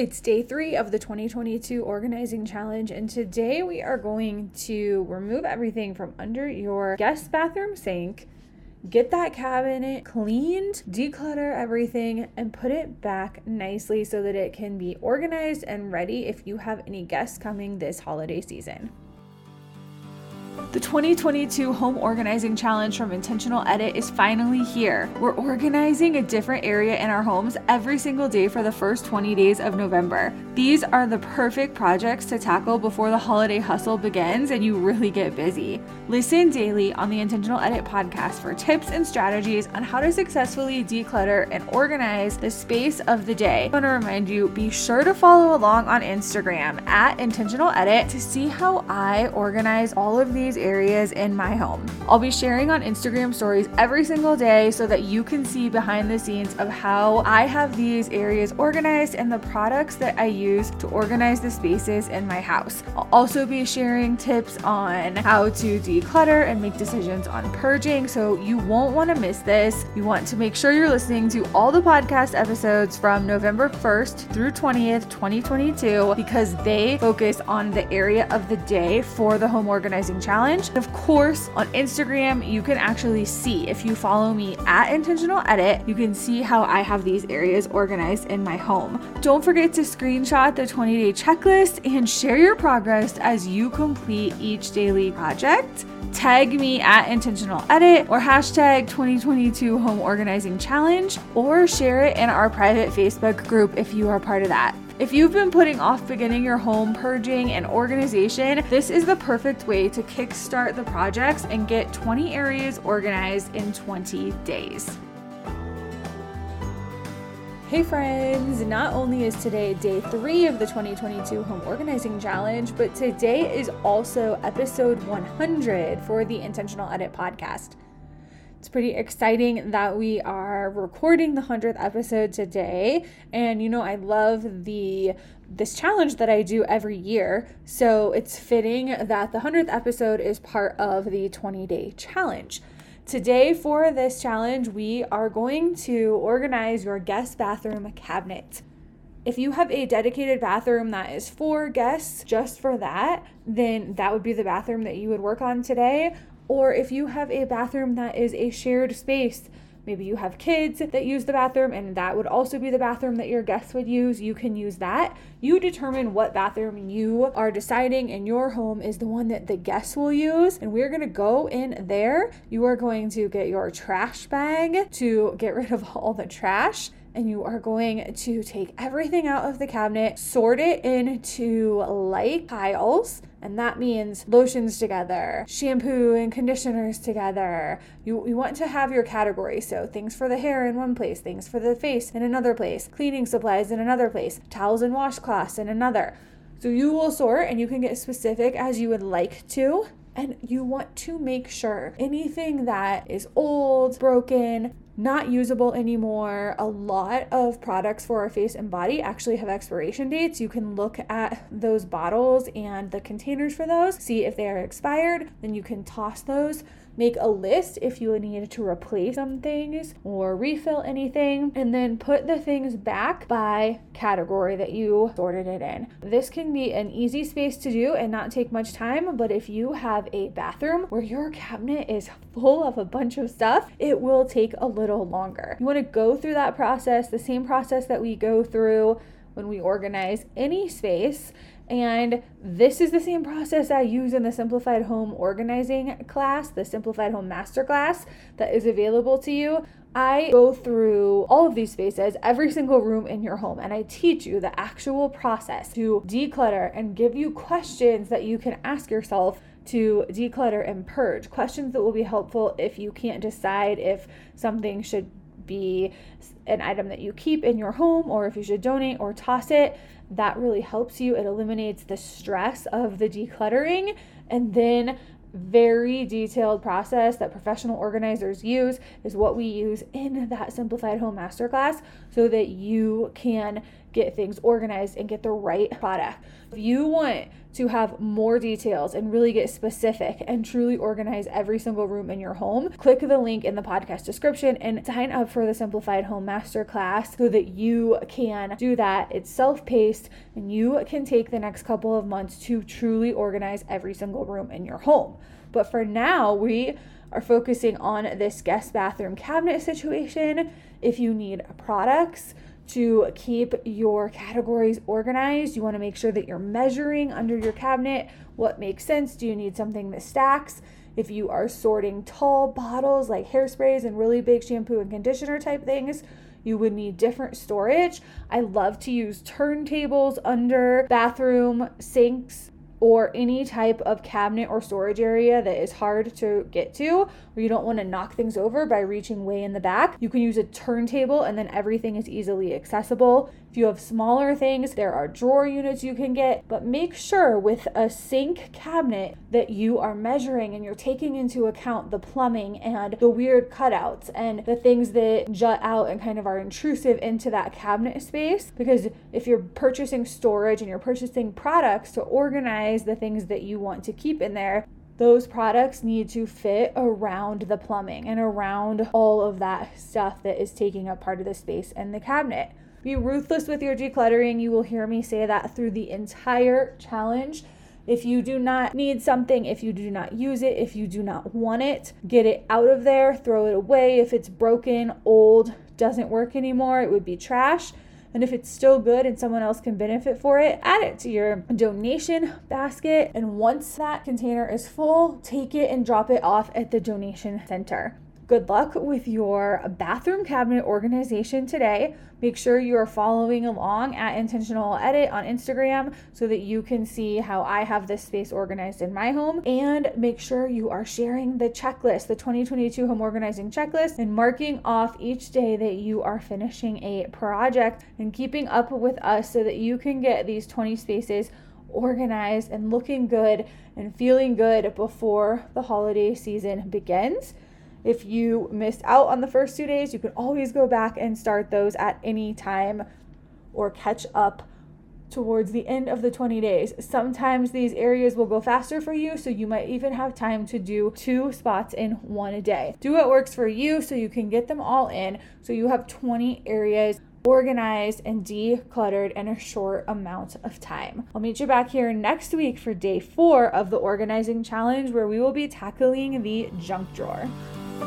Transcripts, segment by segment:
It's day three of the 2022 organizing challenge, and today we are going to remove everything from under your guest bathroom sink, get that cabinet cleaned, declutter everything, and put it back nicely so that it can be organized and ready if you have any guests coming this holiday season. The 2022 Home Organizing Challenge from Intentional Edit is finally here. We're organizing a different area in our homes every single day for the first 20 days of November. These are the perfect projects to tackle before the holiday hustle begins and you really get busy. Listen daily on the Intentional Edit podcast for tips and strategies on how to successfully declutter and organize the space of the day. I want to remind you be sure to follow along on Instagram at Intentional Edit to see how I organize all of these areas in my home. I'll be sharing on Instagram stories every single day so that you can see behind the scenes of how I have these areas organized and the products that I use to organize the spaces in my house. I'll also be sharing tips on how to declutter and make decisions on purging, so you won't want to miss this. You want to make sure you're listening to all the podcast episodes from November 1st through 20th, 2022, because they focus on the area of the day for the home organizing challenge challenge. Of course, on Instagram, you can actually see if you follow me at Intentional Edit, you can see how I have these areas organized in my home. Don't forget to screenshot the 20 day checklist and share your progress as you complete each daily project tag me at intentional edit or hashtag 2022 home organizing challenge or share it in our private Facebook group if you are part of that. If you've been putting off beginning your home purging and organization, this is the perfect way to kickstart the projects and get 20 areas organized in 20 days. Hey friends, not only is today day three of the 2022 Home Organizing Challenge, but today is also episode 100 for the Intentional Edit podcast. It's pretty exciting that we are recording the 100th episode today. And you know, I love the this challenge that I do every year. So it's fitting that the 100th episode is part of the 20-day challenge. Today, for this challenge, we are going to organize your guest bathroom cabinet. If you have a dedicated bathroom that is for guests, just for that, then that would be the bathroom that you would work on today. Or if you have a bathroom that is a shared space, maybe you have kids that use the bathroom and that would also be the bathroom that your guests would use, you can use that. You determine what bathroom you are deciding in your home is the one that the guests will use. And we're to go in there. You are going to get your trash bag to get rid of all the trash and you are going to take everything out of the cabinet, sort it into like piles, and that means lotions together, shampoo and conditioners together. You, you want to have your category, so things for the hair in one place, things for the face in another place, cleaning supplies in another place, towels and washcloths in another. So you will sort and you can get specific as you would like to. And you want to make sure anything that is old, broken, not usable anymore. A lot of products for our face and body actually have expiration dates. You can look at those bottles and the containers for those, see if they are expired, then you can toss those make a list if you needed to replace some things or refill anything, and then put the things back by category that you sorted it in. This can be an easy space to do and not take much time, but if you have a bathroom where your cabinet is full of a bunch of stuff, it will take a little longer. You want to go through that process, the same process that we go through when we organize any space and this is the same process I use in the Simplified Home Organizing class, the Simplified Home Masterclass that is available to you. I go through all of these spaces, every single room in your home, and I teach you the actual process to declutter and give you questions that you can ask yourself to declutter and purge. Questions that will be helpful if you can't decide if something should be an item that you keep in your home or if you should donate or toss it that really helps you. It eliminates the stress of the decluttering. And then, very detailed process that professional organizers use is what we use in that simplified home masterclass so that you can get things organized and get the right product. If you want to have more details and really get specific and truly organize every single room in your home, click the link in the podcast description and sign up for the Simplified Home Masterclass so that you can do that. It's self paced and you can take the next couple of months to truly organize every single room in your home. But for now, we are focusing on this guest bathroom cabinet situation. If you need products, to keep your categories organized. You want to make sure that you're measuring under your cabinet what makes sense. Do you need something that stacks? If you are sorting tall bottles like hairsprays and really big shampoo and conditioner type things, you would need different storage. I love to use turntables under bathroom sinks or any type of cabinet or storage area that is hard to get to, where you don't want to knock things over by reaching way in the back. You can use a turntable and then everything is easily accessible. If you have smaller things, there are drawer units you can get, but make sure with a sink cabinet that you are measuring and you're taking into account the plumbing and the weird cutouts and the things that jut out and kind of are intrusive into that cabinet space. Because if you're purchasing storage and you're purchasing products to organize the things that you want to keep in there, those products need to fit around the plumbing and around all of that stuff that is taking up part of the space in the cabinet. Be ruthless with your decluttering. You will hear me say that through the entire challenge. If you do not need something, if you do not use it, if you do not want it, get it out of there, throw it away. If it's broken, old, doesn't work anymore, it would be trash. And if it's still good and someone else can benefit for it, add it to your donation basket. And once that container is full, take it and drop it off at the donation center. Good luck with your bathroom cabinet organization today. Make sure you are following along at Intentional Edit on Instagram so that you can see how I have this space organized in my home. And make sure you are sharing the checklist, the 2022 home organizing checklist, and marking off each day that you are finishing a project and keeping up with us so that you can get these 20 spaces organized and looking good and feeling good before the holiday season begins. If you missed out on the first two days, you can always go back and start those at any time or catch up towards the end of the 20 days. Sometimes these areas will go faster for you, so you might even have time to do two spots in one day. Do what works for you so you can get them all in so you have 20 areas organized and decluttered in a short amount of time. I'll meet you back here next week for day four of the organizing challenge where we will be tackling the junk drawer.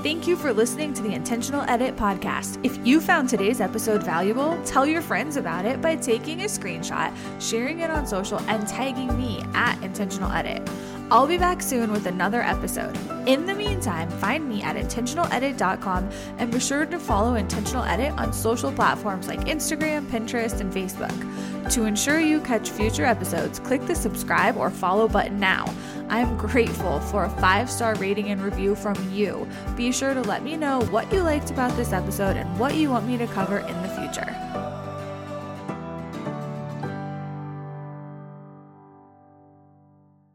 Thank you for listening to the Intentional Edit podcast. If you found today's episode valuable, tell your friends about it by taking a screenshot, sharing it on social, and tagging me at Intentional Edit. I'll be back soon with another episode. In the meantime, find me at intentionaledit.com and be sure to follow Intentional Edit on social platforms like Instagram, Pinterest, and Facebook. To ensure you catch future episodes, click the subscribe or follow button now. I'm grateful for a five star rating and review from you. Be sure to let me know what you liked about this episode and what you want me to cover in the future.